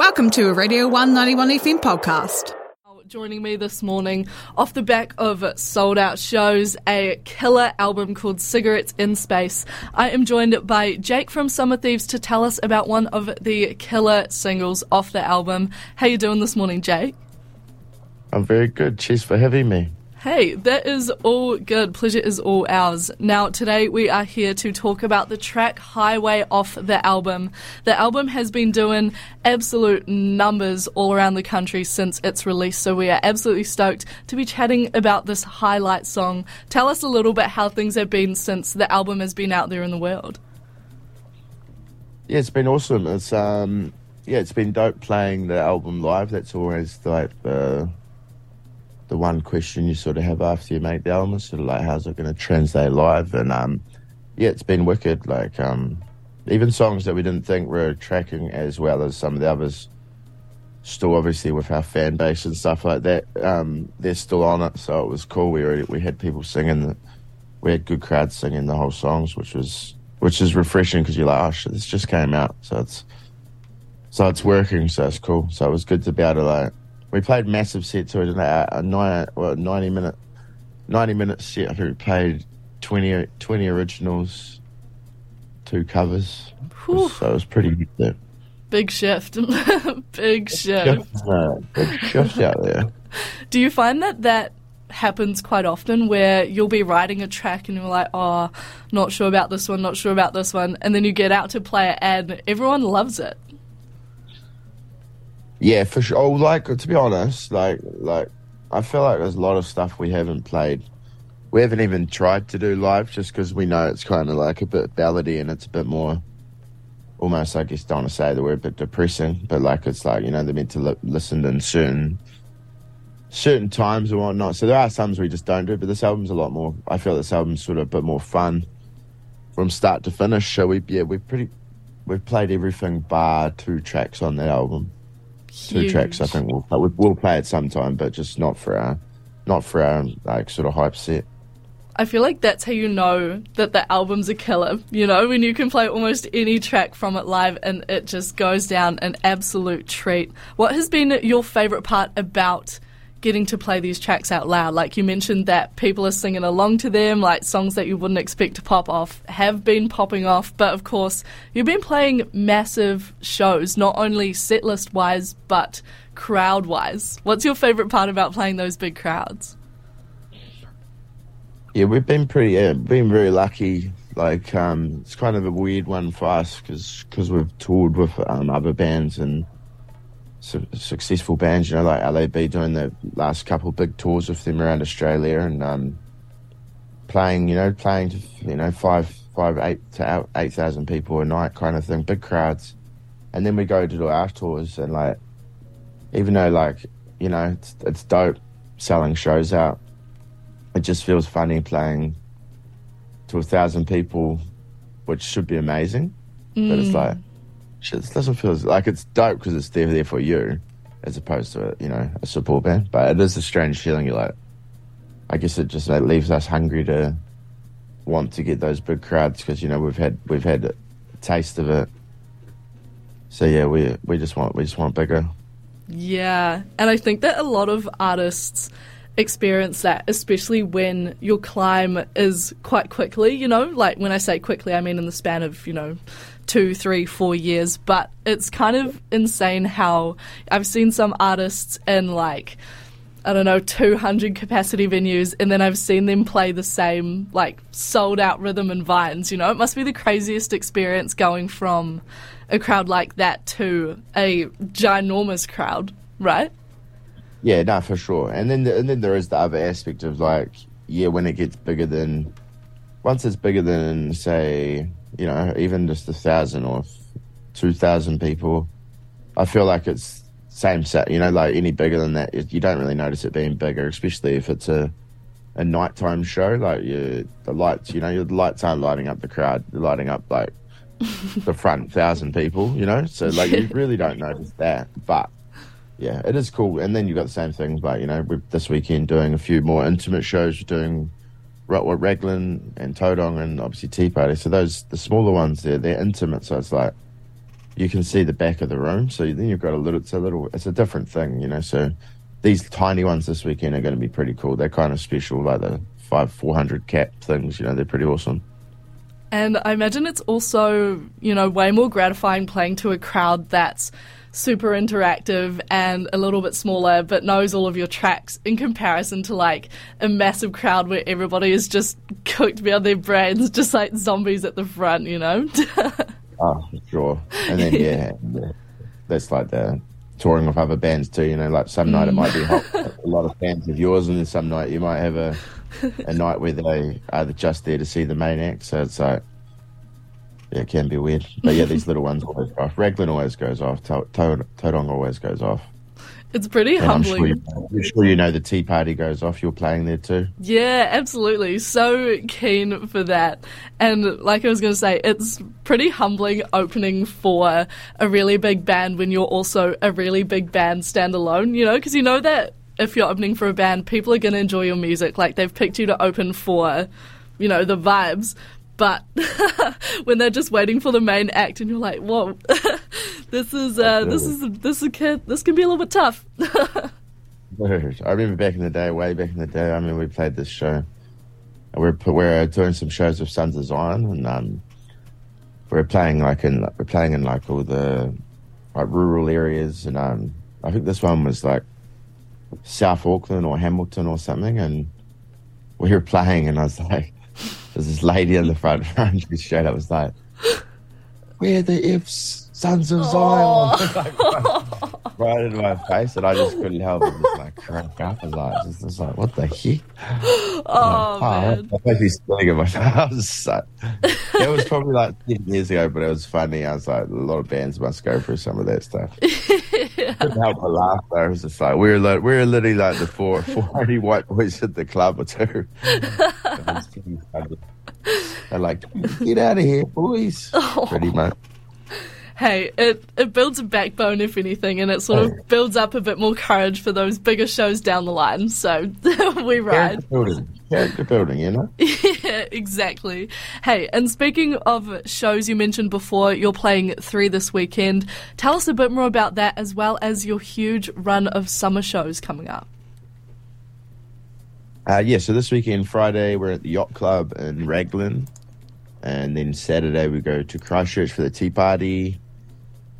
Welcome to a Radio 191 FM podcast. Joining me this morning off the back of sold out shows, a killer album called Cigarettes in Space. I am joined by Jake from Summer Thieves to tell us about one of the killer singles off the album. How you doing this morning, Jake? I'm very good. Cheers for having me. Hey, that is all good. Pleasure is all ours. Now, today we are here to talk about the track Highway off the album. The album has been doing absolute numbers all around the country since its release, so we are absolutely stoked to be chatting about this highlight song. Tell us a little bit how things have been since the album has been out there in the world. Yeah, it's been awesome. It's um, yeah, it's been dope playing the album live. That's always like the the one question you sort of have after you make the album, is sort of like how's it going to translate live? And um, yeah, it's been wicked. Like um, even songs that we didn't think were tracking as well as some of the others, still obviously with our fan base and stuff like that, um, they're still on it. So it was cool. We already, we had people singing. The, we had good crowds singing the whole songs, which was which is refreshing because you're like, oh shit, this just came out, so it's so it's working, so it's cool. So it was good to be able to like we played massive sets. So it was a, a nine, well, 90 minute, 90 minute set. I think we played 20, 20 originals, two covers. Whew. So it was pretty good. Big shift. big shift. Uh, big shift out there. Do you find that that happens quite often where you'll be writing a track and you're like, oh, not sure about this one, not sure about this one, and then you get out to play it and everyone loves it? Yeah, for sure. Oh, like to be honest, like like I feel like there's a lot of stuff we haven't played. We haven't even tried to do live just because we know it's kind of like a bit ballady and it's a bit more, almost I guess don't want to say the word, a bit depressing. But like it's like you know they're meant to li- listen in certain certain times and whatnot. So there are some we just don't do. But this album's a lot more. I feel this album's sort of a bit more fun from start to finish. So we yeah we pretty we've played everything bar two tracks on that album two Huge. tracks. I think we'll we'll- we'll play it sometime, but just not for our not for our like sort of hype set. I feel like that's how you know that the album's a killer. You know, when you can play almost any track from it live and it just goes down an absolute treat. What has been your favourite part about getting to play these tracks out loud? Like you mentioned that people are singing along to them, like songs that you wouldn't expect to pop off have been popping off. But of course, you've been playing massive shows, not only setlist wise, but crowd wise. What's your favourite part about playing those big crowds? Yeah, we've been pretty yeah, been very lucky. Like um, it's kind of a weird one for us because we've toured with um, other bands and su- successful bands. You know, like LAB doing the last couple big tours with them around Australia and um, playing. You know, playing to you know five five eight to eight thousand people a night kind of thing, big crowds. And then we go to do our tours and like, even though like you know it's it's dope selling shows out it just feels funny playing to a thousand people, which should be amazing. But it's like, shit, this doesn't feel like it's dope because it's there, there for you, as opposed to you know a support band. But it is a strange feeling. You're like, I guess it just like, leaves us hungry to want to get those big crowds because you know we've had we've had a taste of it. So yeah, we we just want we just want bigger. Yeah, and I think that a lot of artists experience that, especially when your climb is quite quickly, you know, like when I say quickly, I mean in the span of, you know, two, three, four years. But it's kind of insane how I've seen some artists in like, I don't know, 200 capacity venues, and then I've seen them play the same, like, sold out rhythm and vines. You know, it must be the craziest experience going from a crowd like that to a ginormous crowd, right? Yeah, no, for sure. And then and then there is the other aspect of like, yeah, when it gets bigger than, once it's bigger than say, you know, even just a thousand or two thousand people, I feel like it's same set. You know, like any bigger than that, you don't really notice it being bigger, especially if it's a a nighttime show. Like you, the lights, you know, the lights aren't lighting up the crowd; they're lighting up like the front thousand people. You know, so like you really don't notice that, but yeah, it is cool. And then you've got the same things, but you know, we're this weekend doing a few more intimate shows. We're doing what Raglan and Tauranga and obviously Tea Party. So those the smaller ones, they're they're intimate. So it's like you can see the back of the room. So then you've got a little, it's a little, it's a different thing, you know. So these tiny ones this weekend are going to be pretty cool. They're kind of special, like the five, 400 cap things, you know, they're pretty awesome. And I imagine it's also, you know, way more gratifying playing to a crowd that's super interactive and a little bit smaller, but knows all of your tracks in comparison to like a massive crowd where everybody is just cooked beyond their brains, just like zombies at the front, you know? oh, sure. And then, yeah, yeah, that's like the touring with other bands too, you know, like some night it might be hot, mm. a lot of fans of yours, and then some night you might have a a night where they are just there to see the main act. So it's like, yeah, it can be weird. But yeah, these little ones always go off. Raglan always goes off. Tauranga always goes off. It's pretty and humbling. I'm sure, you, I'm sure, you, know the tea party goes off. You're playing there too. Yeah, absolutely. So keen for that. And like I was going to say, it's pretty humbling opening for a really big band when you're also a really big band standalone, you know, because you know that if you're opening for a band, people are going to enjoy your music. Like they've picked you to open for, you know, the vibes. But when they're just waiting for the main act, and you're like, "Whoa, this is uh, this is this is. This can be a little bit tough." I remember back in the day, way back in the day. I mean, we played this show. We're we're doing some shows with Sons of Zion, and um, we're playing like in we're playing in like all the like rural areas, and um, I think this one was like South Auckland or Hamilton or something, and we were playing, and I was like, "There's this lady in the front row, and she straight up was like, "We're the Ifs, Sons of Zion," right in my face, and I just couldn't help it, just like crack up. I was like, just, just like, "What the heck?" Oh like, man, I was thinking myself. I was like, it was probably like ten years ago, but it was funny. I was like, a lot of bands must go through some of that stuff couldn't help but laugh. I was just like, we are like, we are literally like the four four white boys at the club or two. They're like, get out of here, boys. Oh. Pretty much. Hey, it, it builds a backbone, if anything, and it sort of builds up a bit more courage for those bigger shows down the line. So we ride character building, you know? yeah, exactly. Hey, and speaking of shows you mentioned before, you're playing three this weekend. Tell us a bit more about that as well as your huge run of summer shows coming up. Uh, yeah, so this weekend, Friday, we're at the Yacht Club in Raglan. And then Saturday, we go to Christchurch for the tea party.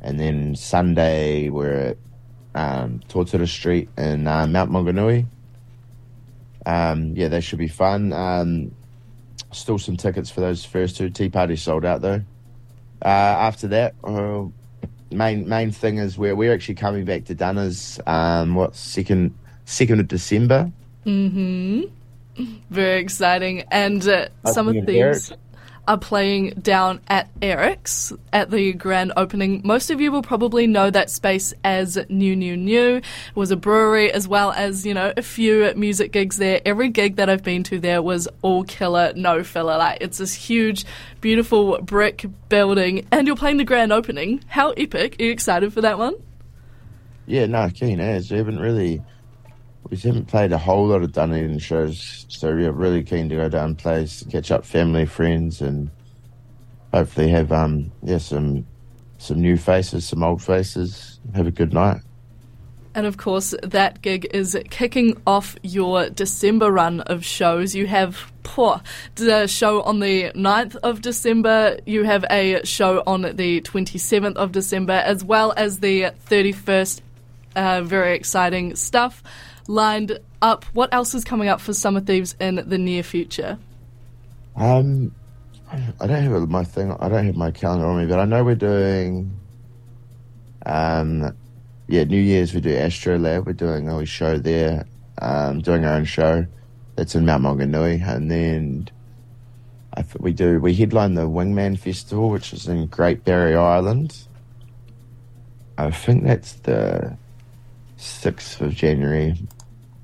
And then Sunday, we're at um, Street in uh, Mount Maunganui um, yeah, they should be fun. Um, still some tickets for those first two. Tea parties sold out though. Uh, after that, uh, main main thing is we're we're actually coming back to Dunners. Um, what second second of December. Hmm. Very exciting, and uh, some of these are playing down at Eric's at the grand opening. Most of you will probably know that space as New New New. It was a brewery as well as, you know, a few music gigs there. Every gig that I've been to there was all killer, no filler. Like, it's this huge, beautiful brick building, and you're playing the grand opening. How epic. Are you excited for that one? Yeah, no, keen as. We haven't really we haven't played a whole lot of Dunedin shows, so we're really keen to go down play, catch up family, friends, and hopefully have um yeah some some new faces, some old faces, have a good night. And of course, that gig is kicking off your December run of shows. You have poor, the show on the 9th of December, you have a show on the 27th of December, as well as the 31st. Uh, very exciting stuff lined up. What else is coming up for Summer Thieves in the near future? Um, I don't have my thing. I don't have my calendar on me, but I know we're doing. Um, yeah, New Year's we do Astrolabe. We're doing a show there. Um, doing our own show. That's in Mount Maunganui, and then I we do we headline the Wingman Festival, which is in Great Barrier Island. I think that's the sixth of January.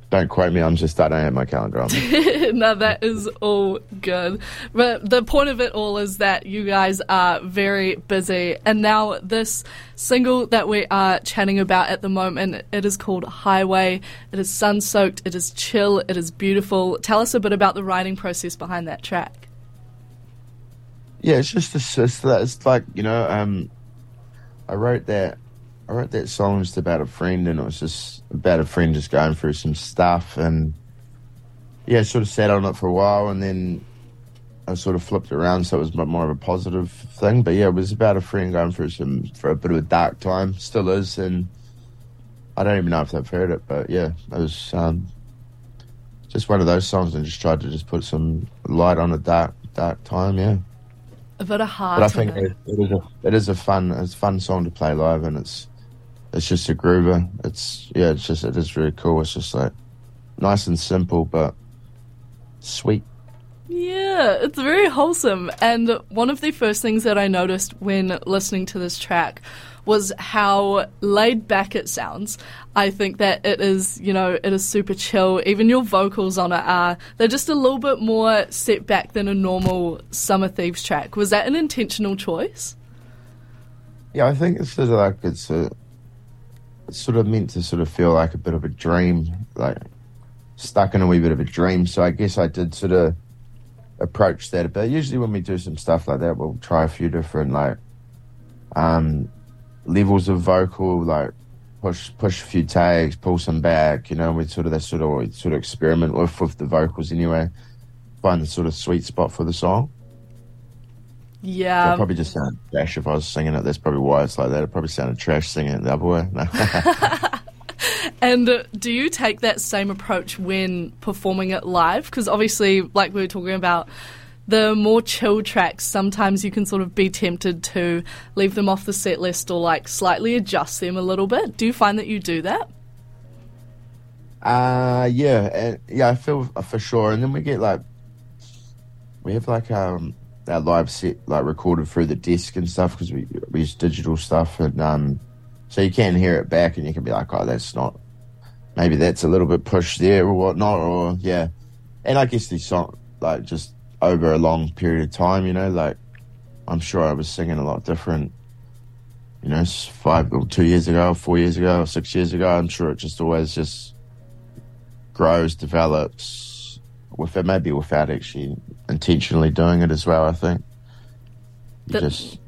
Don't quote me. I'm just I don't have my calendar on. no, that is all good. But the point of it all is that you guys are very busy, and now this single that we are chatting about at the moment it is called Highway. It is sun soaked. It is chill. It is beautiful. Tell us a bit about the writing process behind that track. Yeah, it's just it's, it's, it's like you know um, I wrote that. I wrote that song just about a friend, and it was just about a friend just going through some stuff, and yeah, sort of sat on it for a while, and then I sort of flipped around, so it was more of a positive thing. But yeah, it was about a friend going through some for a bit of a dark time, still is, and I don't even know if they've heard it, but yeah, it was um, just one of those songs, and just tried to just put some light on a dark dark time. Yeah a bit of heart. But I think it, it is a it is a fun it's a fun song to play live, and it's it's just a groover. It's yeah, it's just it is really cool. It's just like nice and simple, but sweet. Yeah, it's very wholesome. And one of the first things that I noticed when listening to this track was how laid back it sounds. I think that it is, you know, it is super chill. Even your vocals on it are, they're just a little bit more set back than a normal Summer Thieves track. Was that an intentional choice? Yeah, I think it's sort of like it's a, it's sort of meant to sort of feel like a bit of a dream, like stuck in a wee bit of a dream. So I guess I did sort of approach that a bit. Usually when we do some stuff like that, we'll try a few different like um, levels of vocal, like push push a few tags, pull some back. You know, we sort of that sort of sort of experiment with with the vocals anyway. Find the sort of sweet spot for the song. Yeah, so probably just sound trash if I was singing it. That's probably why it's like that. It probably sounded trash singing it the other way. and uh, do you take that same approach when performing it live? Because obviously, like we were talking about, the more chill tracks, sometimes you can sort of be tempted to leave them off the set list or like slightly adjust them a little bit. Do you find that you do that? Uh yeah, yeah, I feel for sure. And then we get like we have like um our live set like recorded through the desk and stuff because we we use digital stuff and um so you can hear it back and you can be like, oh, that's not maybe that's a little bit pushed there or whatnot or yeah. And I guess these songs like just over a long period of time, you know, like I'm sure I was singing a lot different, you know, five or two years ago, four years ago, six years ago. I'm sure it just always just grows, develops, with it, maybe without actually intentionally doing it as well. I think you that, just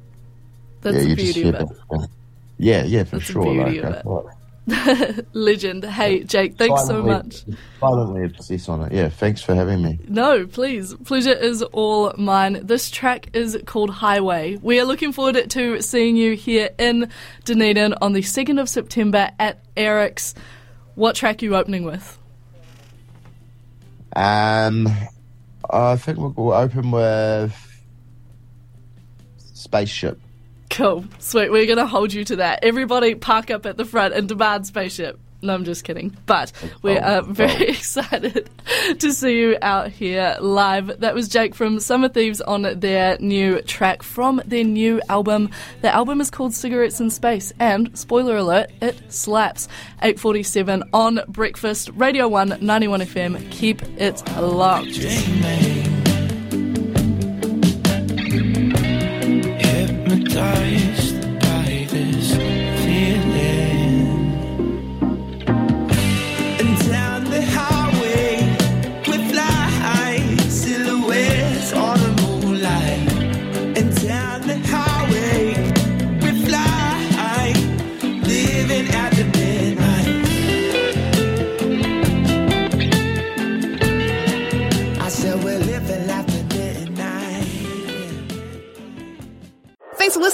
that's yeah, the beauty of it. Yeah, yeah, for that's sure. Like, Legend. Hey, Jake, thanks so much. Violently obsessed on it. Yeah, thanks for having me. No, please. Pleasure is all mine. This track is called Highway. We are looking forward to seeing you here in Dunedin on the 2nd of September at Eric's. What track are you opening with? Um, I think we'll open with Spaceship. Cool. Sweet. We're going to hold you to that. Everybody park up at the front and demand spaceship. No, I'm just kidding. But oh, we oh, are oh. very excited to see you out here live. That was Jake from Summer Thieves on their new track from their new album. The album is called Cigarettes in Space, and spoiler alert, it slaps. 8:47 on Breakfast Radio 1 91 FM. Keep it locked.